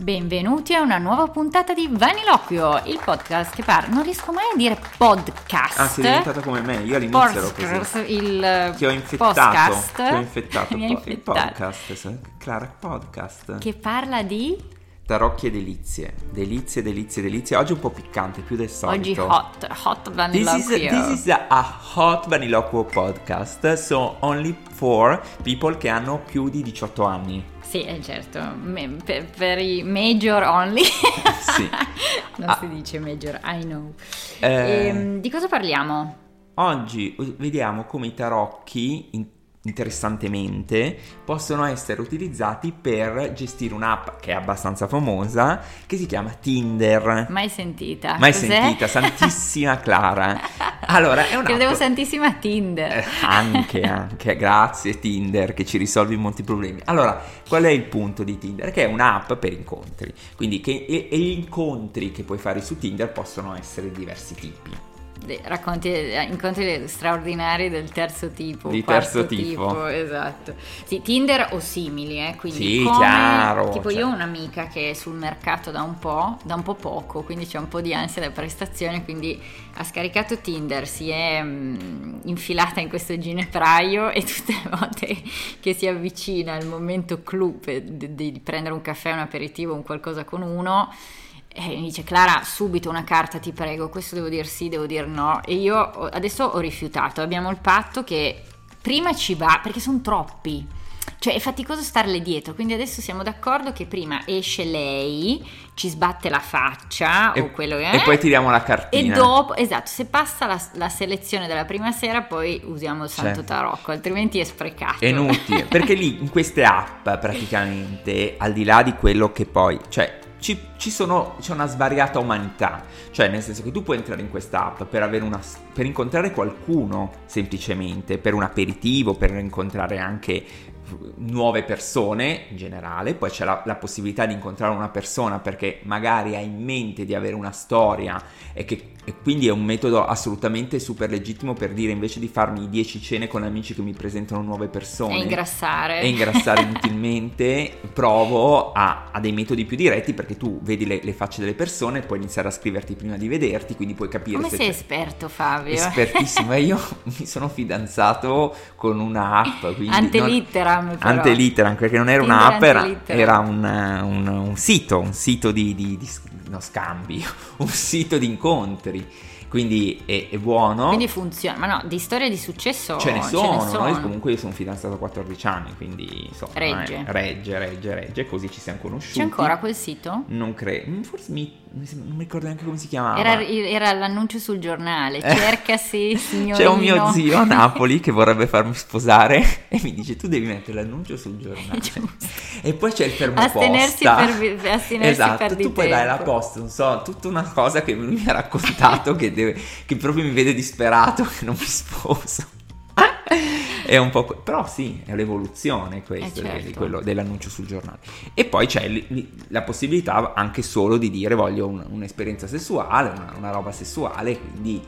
Benvenuti a una nuova puntata di Vaniloquio, il podcast che parla. Non riesco mai a dire podcast. Ah, sei diventata come me. Io all'inizio ero Podcast, il Ti ho infettato. podcast. Ti ho infettato. Mi po- il infettato. podcast. Clara Podcast. Che parla di Tarocchi e delizie. Delizie, delizie, delizie. Oggi un po' piccante, più del solito. oggi hot, hot This Vaniloquio. is, this is a, a hot Vaniloquo podcast. So only for people che hanno più di 18 anni. Sì, eh, certo, me- per, per i major only. Sì. non Ah. si dice major, I know. Eh, Ehm, di cosa parliamo? Oggi vediamo come i tarocchi, in- interessantemente, possono essere utilizzati per gestire un'app che è abbastanza famosa, che si chiama Tinder. Mai sentita. Mai Cos'è? sentita, Santissima Clara. Allora, è un'app... Credevo Santissima Tinder. Eh, anche, anche, grazie Tinder che ci risolvi molti problemi. Allora, qual è il punto di Tinder? Che è un'app per incontri, quindi che, e, e gli incontri che puoi fare su Tinder possono essere di diversi tipi. Racconti eh, incontri straordinari del terzo tipo. Di terzo tipo. Esatto. Sì, Tinder o simili, eh, quindi Sì, come- chiaro, Tipo cioè. io ho un'amica che è sul mercato da un po', da un po' poco, quindi c'è un po' di ansia da prestazione, quindi ha scaricato Tinder, si è mm, infilata in questo ginepraio e tutte le volte che si avvicina al momento clou di prendere un caffè, un aperitivo, un qualcosa con uno, e mi dice Clara, subito una carta ti prego, questo devo dire sì, devo dire no. E io adesso ho rifiutato, abbiamo il patto che prima ci va, perché sono troppi. Cioè è faticoso starle dietro, quindi adesso siamo d'accordo che prima esce lei, ci sbatte la faccia o quello che è. e poi tiriamo la E cartina. dopo, esatto, se passa la, la selezione della prima sera, poi usiamo il santo Certo. tarocco, altrimenti è sprecato. È inutile, perché lì in queste app praticamente, al di là di quello che poi, cioè ci, ci sono, c'è una svariata umanità, cioè nel senso che tu puoi entrare in questa app per, avere una, per incontrare qualcuno semplicemente, per un aperitivo, per incontrare anche nuove persone in generale, poi c'è la, la possibilità di incontrare una persona perché magari ha in mente di avere una storia e che e quindi è un metodo assolutamente super legittimo per dire invece di farmi 10 cene con amici che mi presentano nuove persone E ingrassare. e ingrassare inutilmente, provo a, a dei metodi più diretti perché tu vedi le, le facce delle persone, puoi iniziare a scriverti prima di vederti, quindi puoi capire Come se sei esperto Fabio? Espertissimo, e io mi sono fidanzato con una app, quindi non- Antelitteram però. Antelitteram, perché non era un'app, era, Antelitteram. era un, un- un sito, un sito di, di- di no, scambi, un sito di incontri, quindi è, è buono. Quindi funziona, ma no, di storie di successo ce ne sono, sono. noi comunque io sono fidanzato a 14 anni, quindi insomma, Regge. eh, regge, regge, regge, così ci siamo conosciuti. C'è ancora quel sito? Non credo, forse mi, non mi ricordo neanche come si chiamava. Era, era l'annuncio sul giornale, Eh. cercasi signorino. C'è un mio zio a Napoli che vorrebbe farmi sposare e mi dice tu devi mettere l'annuncio sul giornale. E poi c'è il fermoposta. Astenersi per vi- astenersi esatto, per di tu poi dai la tempo. posta, non so, tutta una cosa che lui mi ha raccontato che, deve- che proprio mi vede disperato che non mi sposo. È un po'. Però sì, è l'evoluzione questo Eh, certo. quello dell'annuncio sul giornale. E poi c'è la possibilità anche solo di dire voglio un- un'esperienza sessuale, una, una roba sessuale, quindi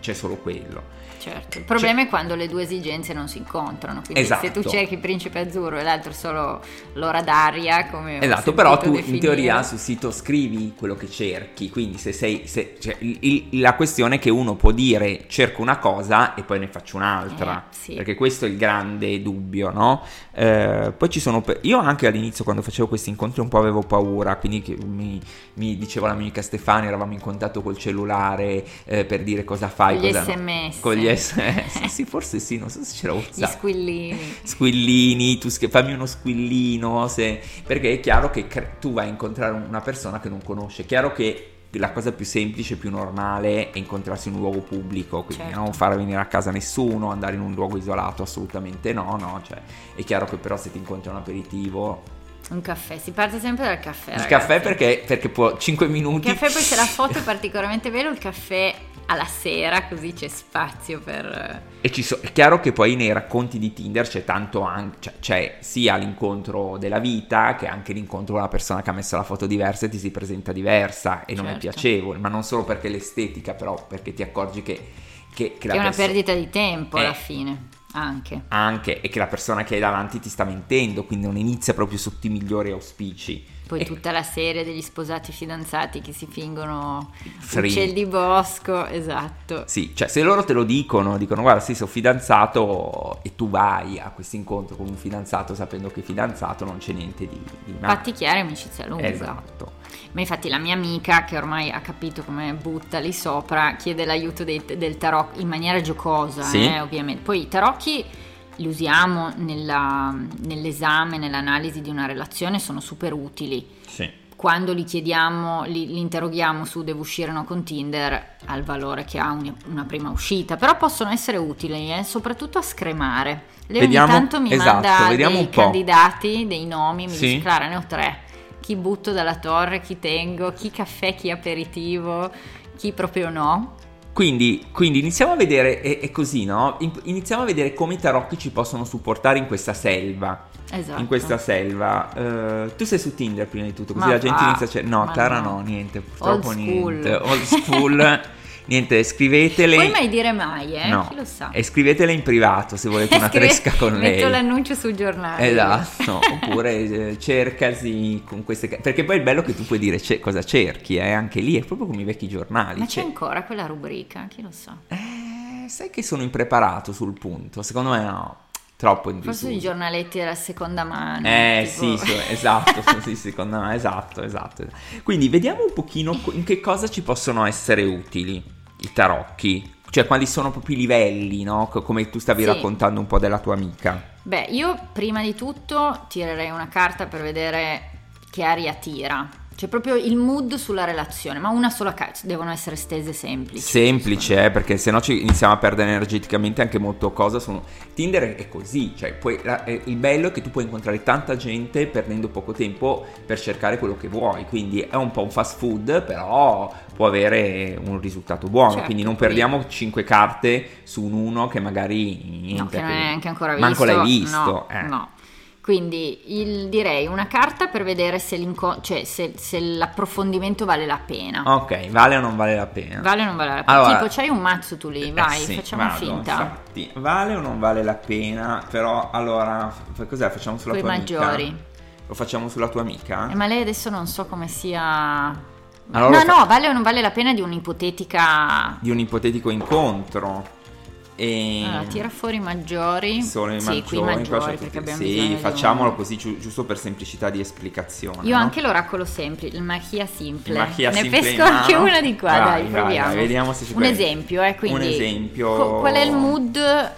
c'è solo quello. Certo, il problema è quando le due esigenze non si incontrano, quindi se tu Esatto. cerchi il principe azzurro e l'altro solo l'ora d'aria, come Esatto, però tu in definire. teoria sul sito scrivi quello che cerchi, quindi se sei, se- cioè, il- la questione è che uno può dire cerco una cosa e poi ne faccio un'altra, Eh, sì. perché questo è il grande dubbio, no? Eh, poi ci sono, io anche all'inizio quando facevo questi incontri un po' avevo paura, quindi mi, mi diceva l'amica Stefani, eravamo in contatto col cellulare eh, per dire cosa fai, Con gli cosa no. SMS. Con gli SMS, sì forse sì, non so se c'era Gli WhatsApp squillini. squillini, tu sch- fammi uno squillino, se- perché è chiaro che cre- tu vai a incontrare una persona che non conosce, è chiaro che la cosa più semplice, più normale è incontrarsi in un luogo pubblico, quindi Certo. non far venire a casa nessuno, andare in un luogo isolato, assolutamente no, no, cioè è chiaro che però se ti incontri un aperitivo, Un caffè, si parte sempre dal caffè. il ragazzi. caffè perché, perché può 5 Il minuti... caffè poi se la foto è particolarmente bello, il caffè alla sera, così c'è spazio per... E ci so- è chiaro che poi nei racconti di Tinder c'è tanto anche, cioè, c'è sia l'incontro della vita che anche l'incontro con una persona che ha messo la foto diversa e ti si presenta diversa e non è Certo. piacevole, ma non solo perché l'estetica, però perché ti accorgi che, che, che Che la è una perso- perdita di tempo Eh. alla fine. Anche. Anche, e che la persona che hai davanti ti sta mentendo, quindi non inizia proprio sotto i migliori auspici. Poi e... tutta la serie degli sposati fidanzati che si fingono Free. uccelli bosco, esatto. Sì, cioè se loro te lo dicono, dicono guarda sì sono fidanzato e tu vai a questo incontro con un fidanzato sapendo che fidanzato non c'è niente di, di male. Fatti chiari, amicizia lunga. Esatto. Ma infatti la mia amica, che ormai ha capito come butta lì sopra, chiede l'aiuto dei, del tarocchi in maniera giocosa, Sì. eh, ovviamente. Poi i tarocchi li usiamo nella- nell'esame, nell'analisi di una relazione, sono super utili. Sì. Quando li chiediamo, li, li interroghiamo su devo uscire o no con Tinder, ha il valore che ha un- una prima uscita, però possono essere utili, eh, soprattutto a scremare. Lei Vediamo- ogni tanto mi esatto, manda dei candidati, dei nomi, mi Sì. dice Clara ne ho tre, chi butto dalla torre, chi tengo, chi caffè, chi aperitivo, chi proprio no. Quindi, quindi iniziamo a vedere, è, è così, no? In- Iniziamo a vedere come i tarocchi ci possono supportare in questa selva. Esatto. In questa selva. Eh, tu sei su Tinder prima di tutto, così Ma la gente va, inizia a cercare. No, Clara no. no, niente, purtroppo Old niente. Old school. niente, scrivetele. Puoi mai dire mai, eh? No. Chi lo sa. E scrivetele in privato se volete una Scrive- tresca con lei. Metto l'annuncio sul giornale. Esatto, oppure eh, cercasi con queste... Perché poi è bello che tu puoi dire ce- cosa cerchi, eh? anche lì è proprio come i vecchi giornali. Ma c'è Cioè- ancora quella rubrica? Chi lo sa. Eh, sai che sono impreparato sul punto, secondo me no, troppo in Forse i giornaletti della seconda mano. Eh tipo- sì, esatto, sì, sì, secondo me, esatto, esatto. Quindi vediamo un pochino in che cosa ci possono essere utili i tarocchi, cioè quali sono proprio i livelli, no? Co- Come tu stavi Sì. raccontando un po' della tua amica. Beh, io prima di tutto tirerei una carta per vedere che aria tira. C'è proprio il mood sulla relazione, ma una sola carta, devono essere stese semplici. Semplice, eh, perché sennò ci iniziamo a perdere energeticamente anche molto cosa. Sono... Tinder è così, cioè puoi- la- il bello è che tu puoi incontrare tanta gente perdendo poco tempo per cercare quello che vuoi, quindi è un po' un fast food, però può avere un risultato buono, Certo, quindi non perdiamo 5 carte su un uno che magari No, niente. che non è neanche ancora visto. Manco l'hai visto. No, eh. no. Quindi il- direi una carta per vedere se, cioè, se- se l'approfondimento vale la pena. Ok, vale o non vale la pena? Vale o non vale la pena? Allora- tipo, c'hai un mazzo tu lì, Eh, vai, sì, facciamo vado, finta. infatti. Vale o non vale la pena? Però allora, cos'è? Facciamo sulla Quei tua maggiori. amica? Lo facciamo sulla tua amica? Eh, ma lei adesso non so come sia... Allora no, fa- no, vale o non vale la pena di un'ipotetica... Di un ipotetico incontro. E... Allora, tira fuori i maggiori. Solo i sì, maggiori, qui maggiori, perché abbiamo Sì, facciamolo così giu- giusto per semplicità di esplicazione. Io no? anche l'oracolo semplice, il Machia simple. Machia ne simple pesco anche una di qua, dai, vai, proviamo. vai, vediamo se ci Un prendi. esempio, eh, quindi... Un esempio. co- qual è il mood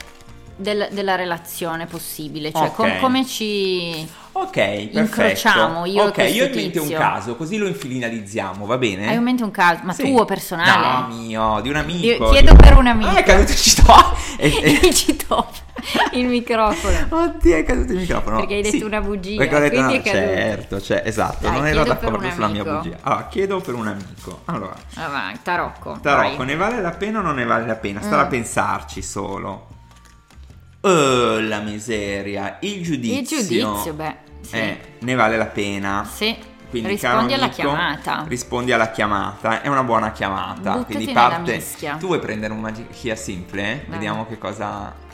del- della relazione possibile? Cioè, Ok. com- come ci... Ok, perfetto. Incrociamo io Ok, io ho in mente un tizio. caso, così lo infinalizziamo, va bene? Hai in mente un caso, ma Sì. tuo personale? No, mio, di un amico. Io chiedo per un amico. Ah, è caduto il cito. E- e- Il citofono, il microfono. Oddio, è caduto il microfono. Perché hai detto Sì. una bugia, Perché ho detto, caduto. Certo, cioè, esatto, Dai, non ero d'accordo un sulla mia bugia. Allora, chiedo per un amico. Allora, Ah, tarocco. Tarocco, vai. ne vale la pena o non ne vale la pena? Stare Mm. a pensarci solo. Oh, la miseria. Il giudizio. Il giudizio, beh, sì. Eh, ne vale la pena. Sì, Quindi, rispondi alla amico, chiamata. Rispondi alla chiamata, è una buona chiamata. Buttati Quindi parte. Tu vuoi prendere un magia simple? Vai. Vediamo che cosa.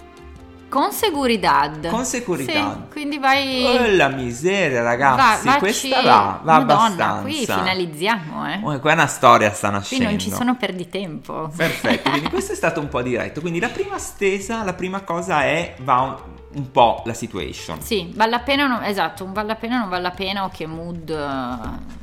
Con seguridad. Con seguridad. Sì, quindi vai... Oh, la miseria, ragazzi. va- vacci- Questa va, va Madonna, abbastanza. qui finalizziamo, eh. Oh, qua è una storia sta Qui nascendo. non ci sono perditempo. Perfetto, quindi questo è stato un po' diretto. Quindi la prima stesa, la prima cosa è va un, un po' la situation. Sì, vale la pena non... Esatto, un vale la pena o non vale la pena o che mood eh,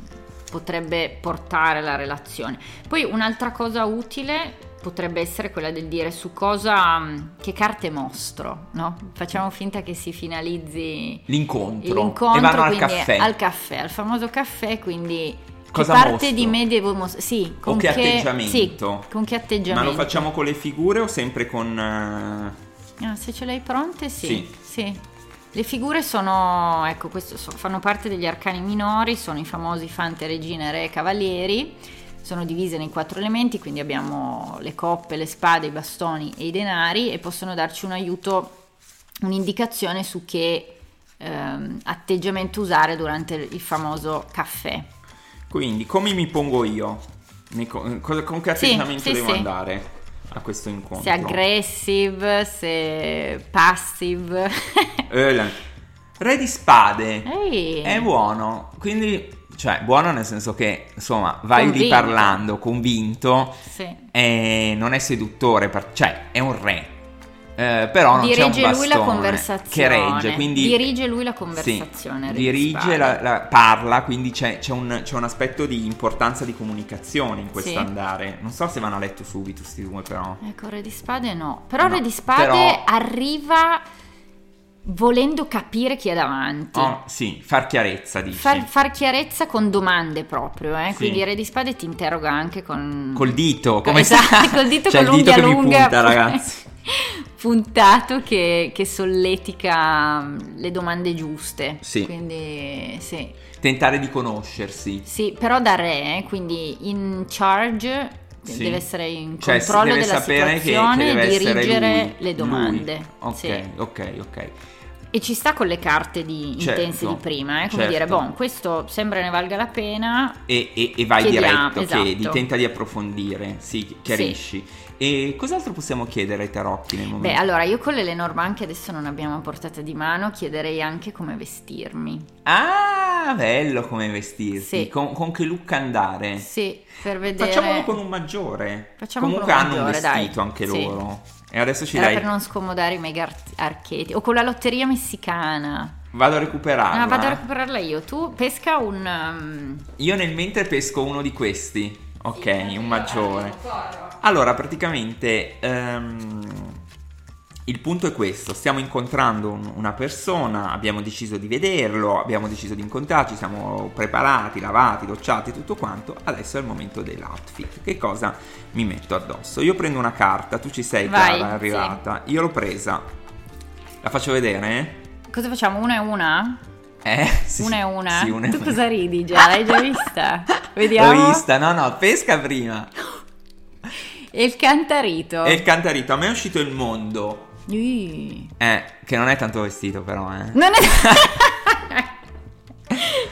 potrebbe portare la relazione. Poi un'altra cosa utile potrebbe essere quella del dire su cosa... mm, che carte mostro, no? Facciamo finta che si finalizzi L'incontro. l'incontro e vanno al caffè. al caffè, al famoso caffè, quindi Cosa che parte mostro? di me devo mostrare? Sì, con che atteggiamento? Sì, con che Ma atteggiamento? lo facciamo con le figure o sempre con... Ah, se ce l'hai pronte, sì. Sì. sì. Le figure sono, ecco, questo so- fanno parte degli arcani minori, sono i famosi fante, regine, re, cavalieri. Sono divise nei quattro elementi, quindi abbiamo le coppe, le spade, i bastoni e i denari e possono darci un aiuto, un'indicazione su che ehm, atteggiamento usare durante il famoso caffè. Quindi, come mi pongo io? Con che atteggiamento sì, devo sì. andare? A questo incontro. Se aggressive, se passive. Eh, Re di spade Ehi. è buono, quindi, cioè, buono nel senso che, insomma, vai lì Convinto. parlando, convinto, Sì. e non è seduttore, per- cioè, è un re. Eh, però non c'è un Dirige lui la conversazione. che regge, quindi Dirige lui la Sì, conversazione. Di dirige, la, la- parla, quindi c'è, c'è un, c'è un aspetto di importanza di comunicazione in questo Sì. andare. Non so se vanno a letto subito sti due, però. Ecco, Re di Spade no. Però No, Re di Spade però- arriva volendo capire chi è davanti. Oh, sì, far chiarezza, dici. Far, far chiarezza con domande proprio, eh? Sì. quindi Re di Spade ti interroga anche con... Col dito, come esatto, col dito C'è con il dito l'unghia che mi lunga punta, ragazzi. Puntato che, che solletica mm, le domande giuste. Sì. Quindi sì. Tentare di conoscersi. Sì, però da re, eh, quindi in charge Sì. deve essere in Cioè, controllo della sapere che- situazione che e dirigere lui, le domande. lui. Ok, Sì. ok, ok. E ci sta con le carte di Certo, intense di prima, eh, come certo. dire, boh, questo sembra ne valga la pena. E, e- e vai Chiediamo, diretto, esatto. chiedi, tenta di approfondire, sì, chiarisci. E cos'altro possiamo chiedere ai tarocchi nel momento? Beh, allora io con le Lenormand che adesso non abbiamo a portata di mano, chiederei anche come vestirmi. Ah, bello come vestirsi. Sì. Con, con che look andare? Sì, per vedere. Facciamolo con un maggiore. Facciamo Comunque con un hanno un maggiore, vestito dai. anche Sì. E adesso ci Era dai. per non scomodare i mega ar- archeti. O con la lotteria messicana. Vado a recuperarla. Ah, vado a recuperarla io. Tu pesca un. um, Io nel mentre pesco uno di questi. Ok, un maggiore. Allora, praticamente ehm, il punto è questo: stiamo incontrando un- una persona, abbiamo deciso di vederlo, abbiamo deciso di incontrarci, siamo preparati, lavati, docciati, tutto quanto. Adesso è il momento dell'outfit. Che cosa mi metto addosso? Io prendo una carta, tu ci sei, Vai, cara, è arrivata. Io l'ho presa. La faccio vedere? Cosa facciamo? Una e una? Eh, sì. Una e una? Sì, una tu una. cosa ridi già? L'hai già vista? Vediamo. L'ho vista, no, no, pesca prima. E il cantarito. E il cantarito, a me è uscito il mondo. Ih. Eh, che non è tanto vestito però, eh. Non è...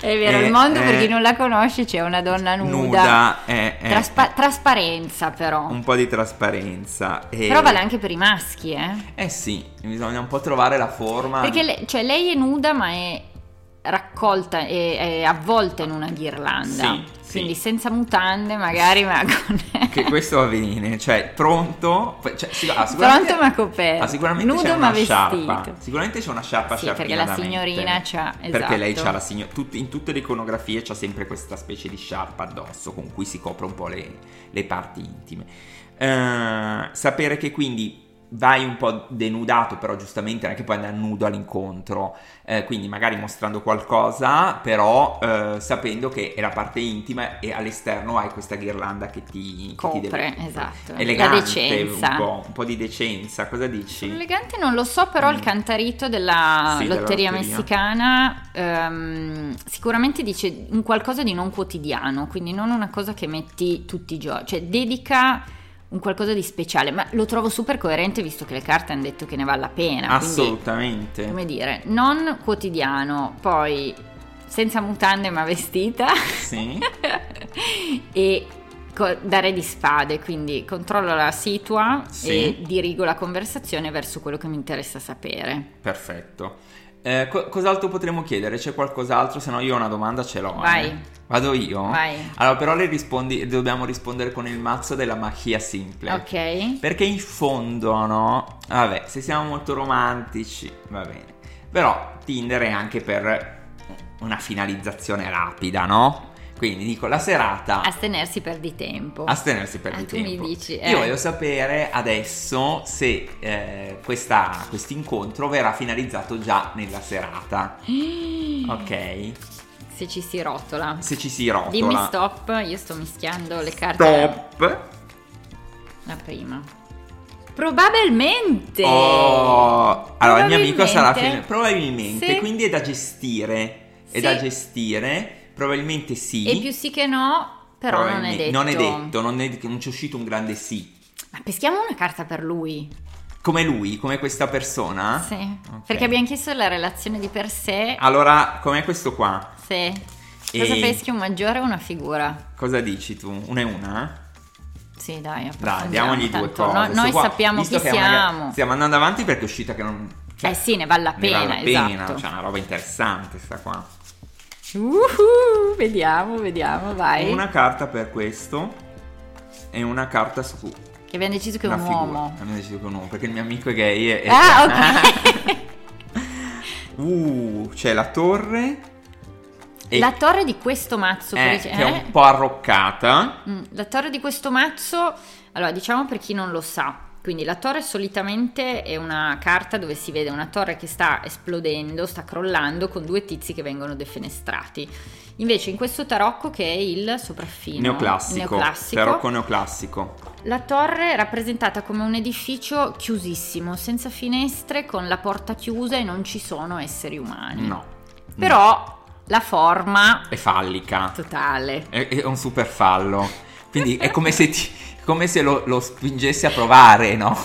è vero, Eh, il mondo per eh. chi non la conosce c'è una donna nuda. Nuda, eh, eh, Traspa- trasparenza però. un po' di trasparenza. Però vale anche per i maschi, eh. Eh sì, bisogna un po' trovare la forma. Perché le- cioè, lei è nuda ma è raccolta e è avvolta in una ghirlanda. Sì, sì. Quindi senza mutande magari, ma con... Che questo va bene, cioè pronto, cioè, sì, ah, Pronto ma coperto. ah, sicuramente Nudo ma sciarpa. vestito. Sicuramente c'è una sciarpa Sì, perché la signorina c'ha- Perché lei esatto. c'ha la signor... tut- in tutte le iconografie c'ha sempre questa specie di sciarpa addosso con cui si copre un po' le, le parti intime. Eh, sapere che quindi vai un po' denudato, però giustamente non è che puoi andare nudo all'incontro, eh, quindi magari mostrando qualcosa, però eh, sapendo che è la parte intima e all'esterno hai questa ghirlanda che ti, che ti Copre, deve... esatto. Elegante, La decenza. Un po', un po' di decenza, cosa dici? Elegante non lo so, però il Mm. cantarito della Sì, della lotteria lotteria. messicana ehm, sicuramente dice un qualcosa di non quotidiano, quindi non una cosa che metti tutti i giorni, cioè dedica un qualcosa di speciale, ma lo trovo super coerente visto che le carte hanno detto che ne vale la pena. quindi, Assolutamente. come dire, non quotidiano, poi senza mutande ma vestita Sì. e co- dare di spade, quindi controllo la situa Sì. e dirigo la conversazione verso quello che mi interessa sapere. Perfetto. Eh, co- cos'altro potremmo chiedere? C'è qualcos'altro? Se no io una domanda ce l'ho. eh. Vai. Vado io? Vai. Allora però le rispondi, dobbiamo rispondere con il mazzo della magia simple. Ok? Perché in fondo, no? Vabbè, se siamo molto romantici, va bene. Però Tinder è anche per una finalizzazione rapida, no? Quindi dico, la serata... Astenersi per di tempo. Astenersi per Ah, di tu mi tempo. dici, eh. Io voglio sapere adesso se eh, questo incontro verrà finalizzato già nella serata. Ok? Se ci si rotola. Se ci si rotola. Dimmi stop, io sto mischiando le carte. Stop. La prima. Probabilmente. Oh, allora il mio amico sarà Probabilmente. fin- probabilmente, Sì. quindi è da gestire. È Sì. da gestire. Probabilmente sì. E più sì che no, però non è detto. Non è detto, non, è- non c'è uscito un grande sì. Ma peschiamo una carta per lui. Come lui, come questa persona? Sì. Ok. Perché abbiamo chiesto la relazione di per sé. Allora, com'è questo qua? Sì. Cosa E- peschi un maggiore o una figura? Cosa dici tu? Una e una? Sì, dai, Dai, diamogli due cose. no- noi qua, sappiamo chi magari siamo. Stiamo andando avanti perché è uscita che non... cioè, eh sì, ne vale la ne pena, vale la pena, esatto. c'è una roba interessante sta qua. Uhu, vediamo, vediamo, vai. Una carta per questo e una carta su Che abbiamo deciso che è un figura. uomo. Abbiamo deciso che è un uomo perché il mio amico è gay e... Ah, ok. uh, c'è la torre e La torre di questo mazzo, eh, per- che è eh? un po' arroccata. Mm, La torre di questo mazzo, allora diciamo per chi non lo sa, quindi la torre solitamente è una carta dove si vede una torre che sta esplodendo, sta crollando con due tizi che vengono defenestrati. Invece in questo tarocco che è il sopraffino Neoclassico, neoclassico, tarocco neoclassico. la torre è rappresentata come un edificio chiusissimo, senza finestre, con la porta chiusa e non ci sono esseri umani. No. Però la forma È fallica. totale. È, è un super fallo. Quindi è come se, ti- come se lo, lo spingessi a provare, no?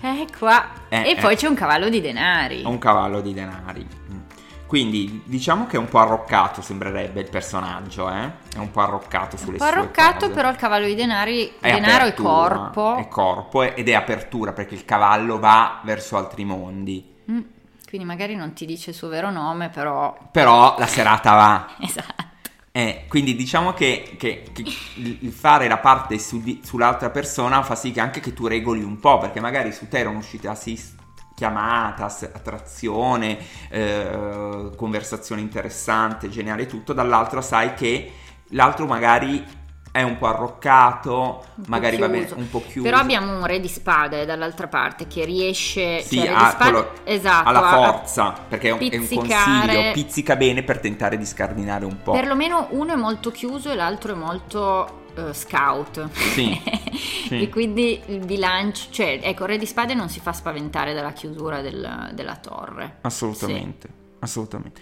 Eh, qua. Eh, e poi eh. c'è un cavallo di denari. Un cavallo di denari. Mm. Quindi diciamo che è un po' arroccato, sembrerebbe il personaggio, eh? È un po' arroccato sulle Un po' sue arroccato, cose. però il cavallo di denari, È denaro e corpo. È corpo ed è apertura perché il cavallo va verso altri mondi. Mm, Quindi magari non ti dice il suo vero nome, però... Però la serata va. Esatto. Eh, quindi diciamo che, che- che il fare la parte su di- sull'altra persona fa sì che anche che tu regoli un po', perché magari su te erano uscite assist, chiamata, attrazione, eh, conversazione interessante, geniale tutto, dall'altro sai che l'altro magari è un po' arroccato, Un po' magari va bene un po' chiuso. Però abbiamo un re di spade dall'altra parte che riesce... Sì, cioè, re ha di spade, quello- esatto, ha la a- forza, perché è un, è un consiglio, pizzica bene per tentare di scardinare un po'. Perlomeno uno è molto chiuso e l'altro è molto eh, scout. Sì, sì. e quindi il bilancio, cioè, ecco, il re di spade non si fa spaventare dalla chiusura del- della torre. Assolutamente, assolutamente.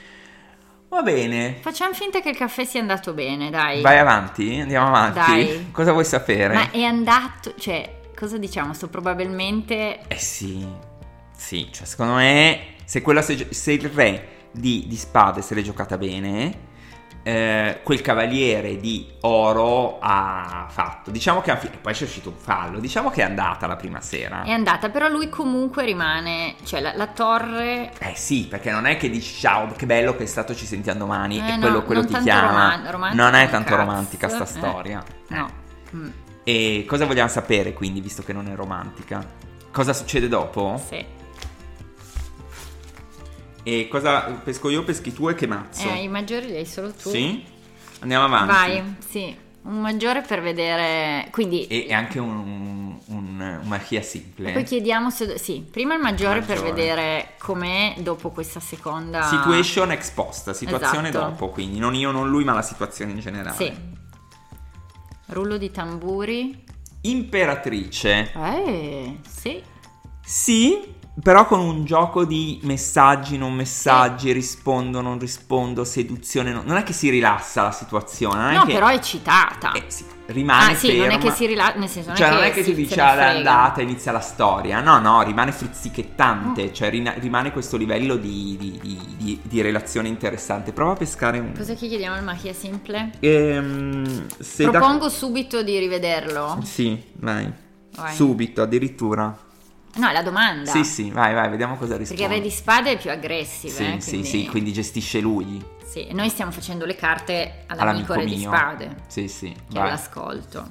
Va bene, Facciamo finta che il caffè sia andato bene, dai. vai avanti, andiamo avanti. Dai. Cosa vuoi sapere? Ma è andato, cioè, cosa diciamo? Sto probabilmente... Eh sì, sì, cioè secondo me se, quella se, se il re di, di spade se l'è giocata bene, eh, quel cavaliere di oro ha fatto. Diciamo che ha fi- poi c'è uscito un fallo, diciamo che è andata la prima sera. È andata, però lui comunque rimane, cioè la, la torre... Eh sì, perché non è che dici ciao, che bello che è stato, ci sentiamo domani Eh e no, quello, quello ti chiama. roman- non è tanto cazzo, romantica sta eh. storia. No. Mm, E cosa vogliamo sapere quindi, visto che non è romantica? Cosa succede dopo? sì. E cosa pesco io, peschi tu e che mazzo? Eh, i maggiori li hai solo tu. Sì? Andiamo avanti. Vai, sì. Un maggiore per vedere... Quindi... E, e anche un, un, un marchia simple. Poi chiediamo se... Sì, prima il maggiore, per Maggiore. vedere com'è dopo questa seconda... Situation ex post, situazione Esatto. dopo, quindi non io, non lui, ma la situazione in generale. Sì. Rullo di tamburi. Imperatrice. Eh, sì. Sì, però con un gioco di messaggi, non messaggi, rispondo, non rispondo, seduzione. non- Non è che si rilassa la situazione. Non No, che, però è citata. eh, sì, rimane ah, sì, non è ferma. che si rilassa, nel senso, non Cioè, è non che è che si- tu dici "Ah, è frega". andata, inizia la storia. No, no, rimane frizzichettante. Mm. Cioè, rina- rimane questo livello di, di- di- di- relazione interessante. Prova a pescare un. Cosa che chiediamo al Machia Simple? Ehm, se da- Propongo subito di rivederlo. Sì, vai. Vai. Subito, addirittura. No, è la domanda. Sì, sì, vai, vai, vediamo cosa risponde. Perché re di spade è più aggressive. Sì, eh, sì, quindi... sì, quindi gestisce lui. Sì, e noi stiamo facendo le carte all'amico, All'amico re di mio. spade, Sì, sì, che vai. all'ascolto.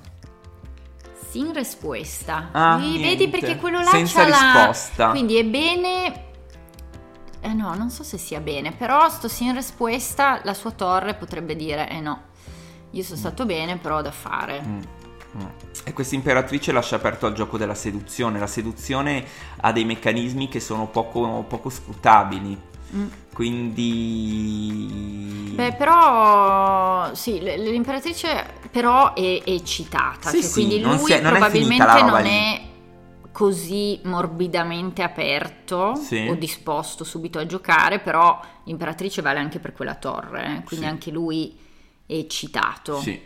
Sin risposta. Ah, Vedi, niente. vedi perché quello là Senza c'ha la... risposta. Quindi è bene... Eh no, non so se sia bene, però sto sin risposta, la sua torre potrebbe dire, eh no, io sono stato bene, però ho da fare. Mm, mm. E questa imperatrice lascia aperto al gioco della seduzione. La seduzione ha dei meccanismi che sono poco, poco scrutabili. Mm. Quindi. Beh, però sì, l'imperatrice però è, è eccitata, Sì, cioè, sì, quindi non lui si è- non è probabilmente la roba non è così morbidamente aperto Sì. o disposto subito a giocare, però l'imperatrice vale anche per quella torre, eh, quindi anche lui è eccitato. Sì.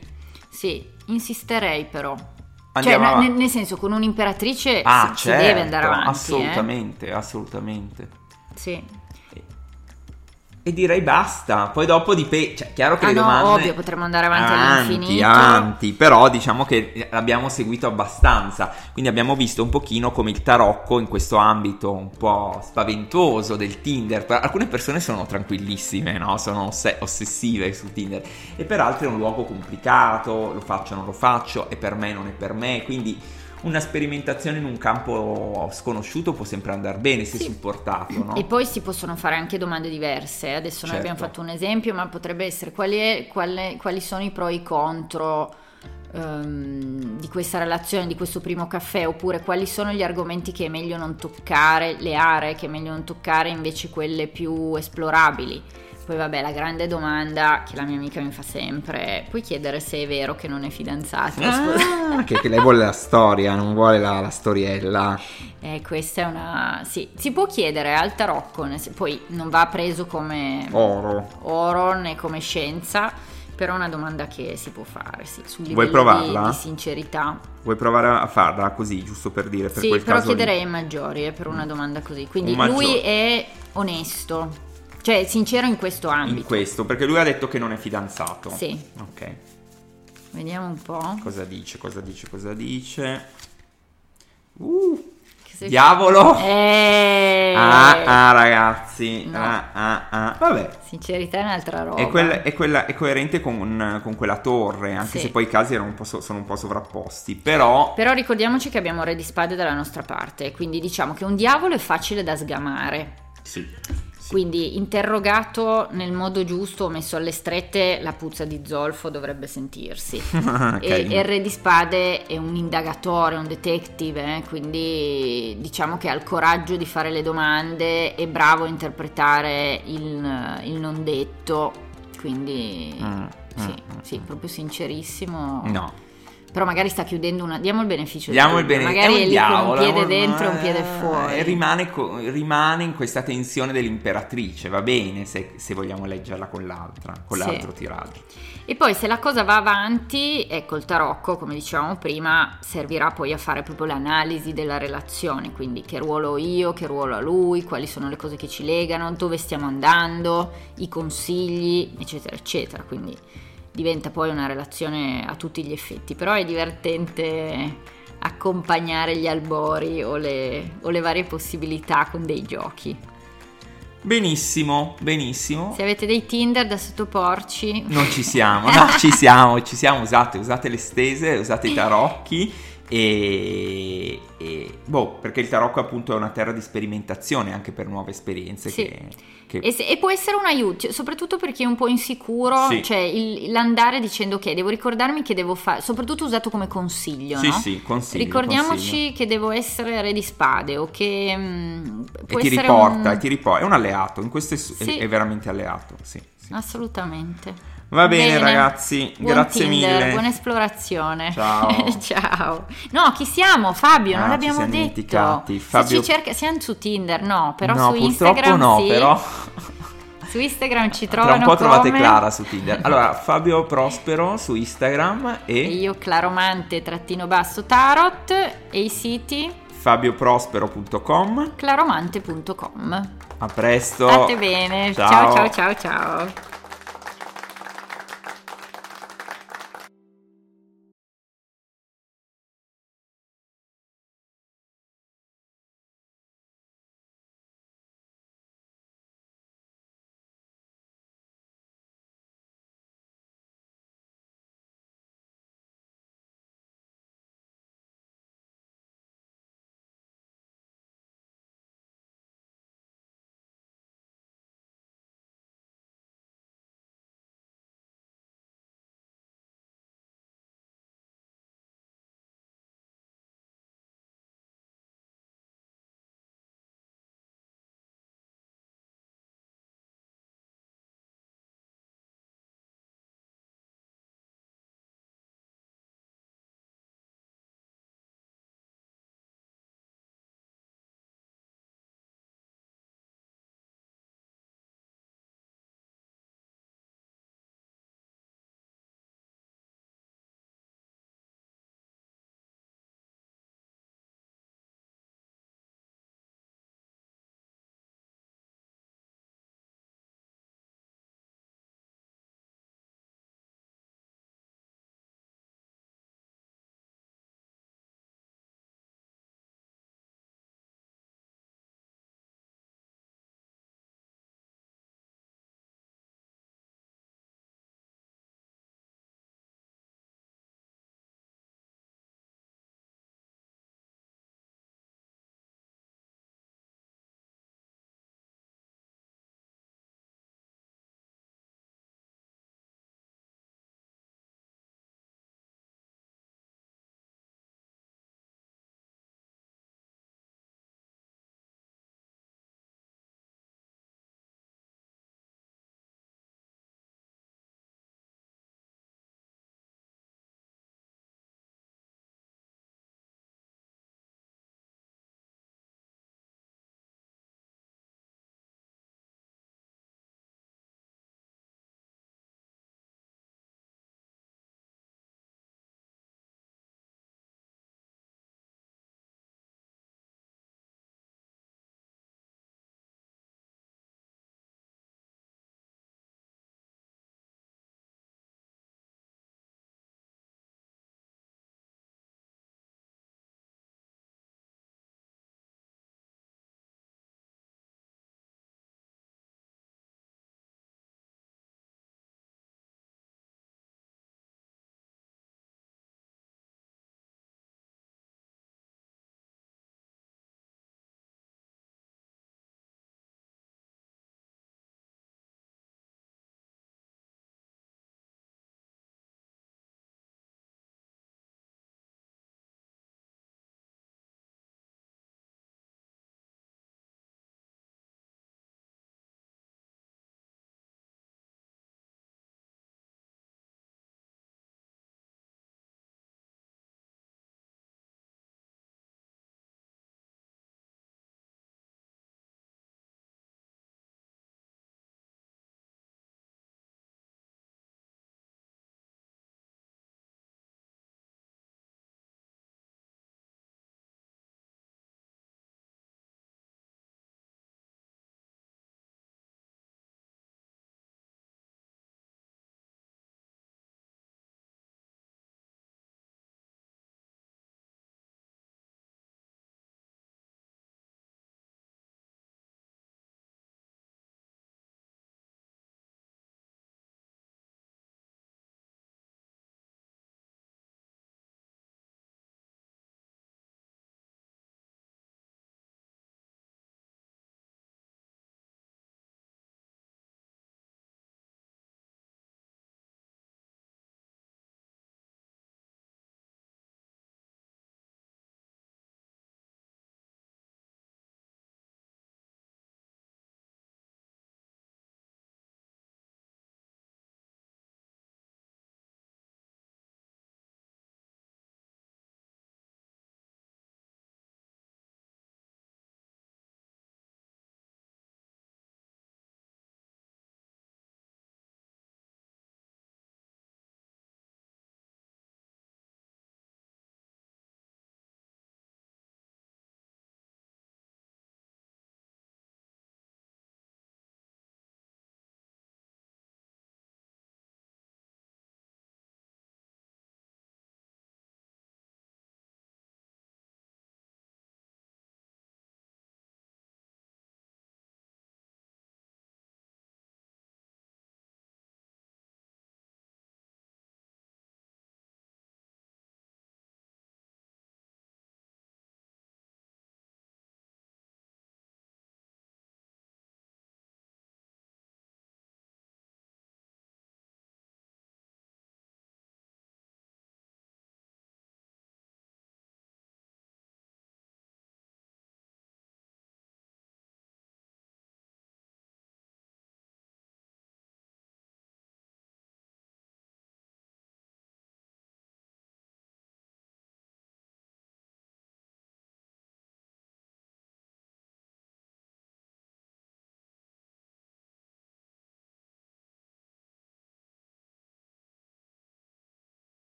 Sì, insisterei però. Cioè, Andiamo n- avanti. nel, senso, con un'imperatrice Ah, si, certo, si deve andare avanti. eh. Assolutamente, assolutamente. Sì. E direi basta. Poi dopo dipende. Cioè, chiaro che ah le no, domande. ovvio, potremmo andare avanti, avanti all'infinito. Avanti, però diciamo che l'abbiamo seguito abbastanza. Quindi abbiamo visto un pochino come il tarocco in questo ambito un po' spaventoso del Tinder. Per alcune persone sono tranquillissime, no? Sono oss- ossessive su Tinder. E per altre è un luogo complicato. Lo faccio, non lo faccio. È per me, non è per me. Quindi una sperimentazione in un campo sconosciuto può sempre andare bene se Sì. supportato, no? E poi si possono fare anche domande diverse. Adesso noi Certo. abbiamo fatto un esempio, ma potrebbe essere quali, è- quale- quali sono i pro e i contro ehm, di questa relazione, di questo primo caffè, oppure quali sono gli argomenti che è meglio non toccare, le aree che è meglio non toccare, invece quelle più esplorabili. Poi vabbè, la grande domanda che la mia amica mi fa sempre è, puoi chiedere se è vero che non è fidanzata? Ah, che, che lei vuole la storia, non vuole la, la storiella. Eh, questa è una... Sì, si può chiedere al tarocco, poi non va preso come Oro. oro né come scienza, però è una domanda che si può fare, sì, sul Vuoi livello di, provarla? di sincerità. Vuoi provare a farla così, giusto per dire? Per sì, quel però chiederei ai maggiori eh, per una domanda così. Quindi Un maggiore. lui è onesto, cioè sincero in questo ambito. In questo, perché lui ha detto che non è fidanzato. Sì, Ok. vediamo un po'. Cosa dice? Cosa dice? Cosa dice? Uh, diavolo! Eh, Ah, ah, ragazzi. No. Ah, ah, ah. Vabbè. Sincerità è un'altra roba. È, quel- è quella- è coerente con, con quella torre, anche Sì. se poi i casi erano un po' so- sono un po' sovrapposti. Però, Però ricordiamoci che abbiamo Re di Spade dalla nostra parte, quindi diciamo che un diavolo è facile da sgamare. sì. Quindi interrogato nel modo giusto messo alle strette, la puzza di zolfo dovrebbe sentirsi. E, e il Re di Spade è un indagatore, un detective, eh, quindi diciamo che ha il coraggio di fare le domande, è bravo a interpretare il, il non detto, quindi Mm, sì, mm, sì, mm. proprio sincerissimo. No. Però magari sta chiudendo una... Diamo il beneficio Diamo il dubbio, bene, Magari è è, un lì con diavolo, un piede dentro e un piede eh, fuori. E rimane, rimane in questa tensione dell'imperatrice, va bene se, se vogliamo leggerla con l'altra, con Sì. l'altro tiraggio. E poi se la cosa va avanti, ecco il tarocco, come dicevamo prima, servirà poi a fare proprio l'analisi della relazione, quindi che ruolo ho io, che ruolo ha lui, quali sono le cose che ci legano, dove stiamo andando, i consigli, eccetera, eccetera. Quindi diventa poi una relazione a tutti gli effetti, però è divertente accompagnare gli albori o le, o le varie possibilità con dei giochi. Benissimo, benissimo. Se avete dei Tinder da sottoporci, Non ci siamo, no, ci siamo, ci siamo, usate, usate le stese, usate i tarocchi e, e- boh, perché il tarocco appunto è una terra di sperimentazione anche per nuove esperienze Sì. che, che- E, se- e può essere un aiuto, soprattutto per chi è un po' insicuro, Sì. cioè il- l'andare dicendo ok, devo ricordarmi che devo fare, soprattutto usato come consiglio, Sì, no? sì, consiglio, Ricordiamoci consiglio. che devo essere re di spade o che mm, E ti riporta, un- ti riporta, è un alleato, in questo è, Sì. è veramente alleato, sì, sì. Assolutamente. Va bene, ragazzi, Buon grazie Tinder, mille. Buona esplorazione. Ciao. Ciao. No, chi siamo? Fabio, Ah, non l'abbiamo siamo detto. dimenticati. Se Fabio- ci cerca, siamo su Tinder, no, però no, su purtroppo Instagram no, sì. però Su Instagram ci tra trovano un po' trovate come- Clara su Tinder. Allora, Fabio Prospero su Instagram E e io claromante trattino basso tarot e i siti fabioprospero.com. claromante.com. A presto. State bene. ciao ciao ciao ciao.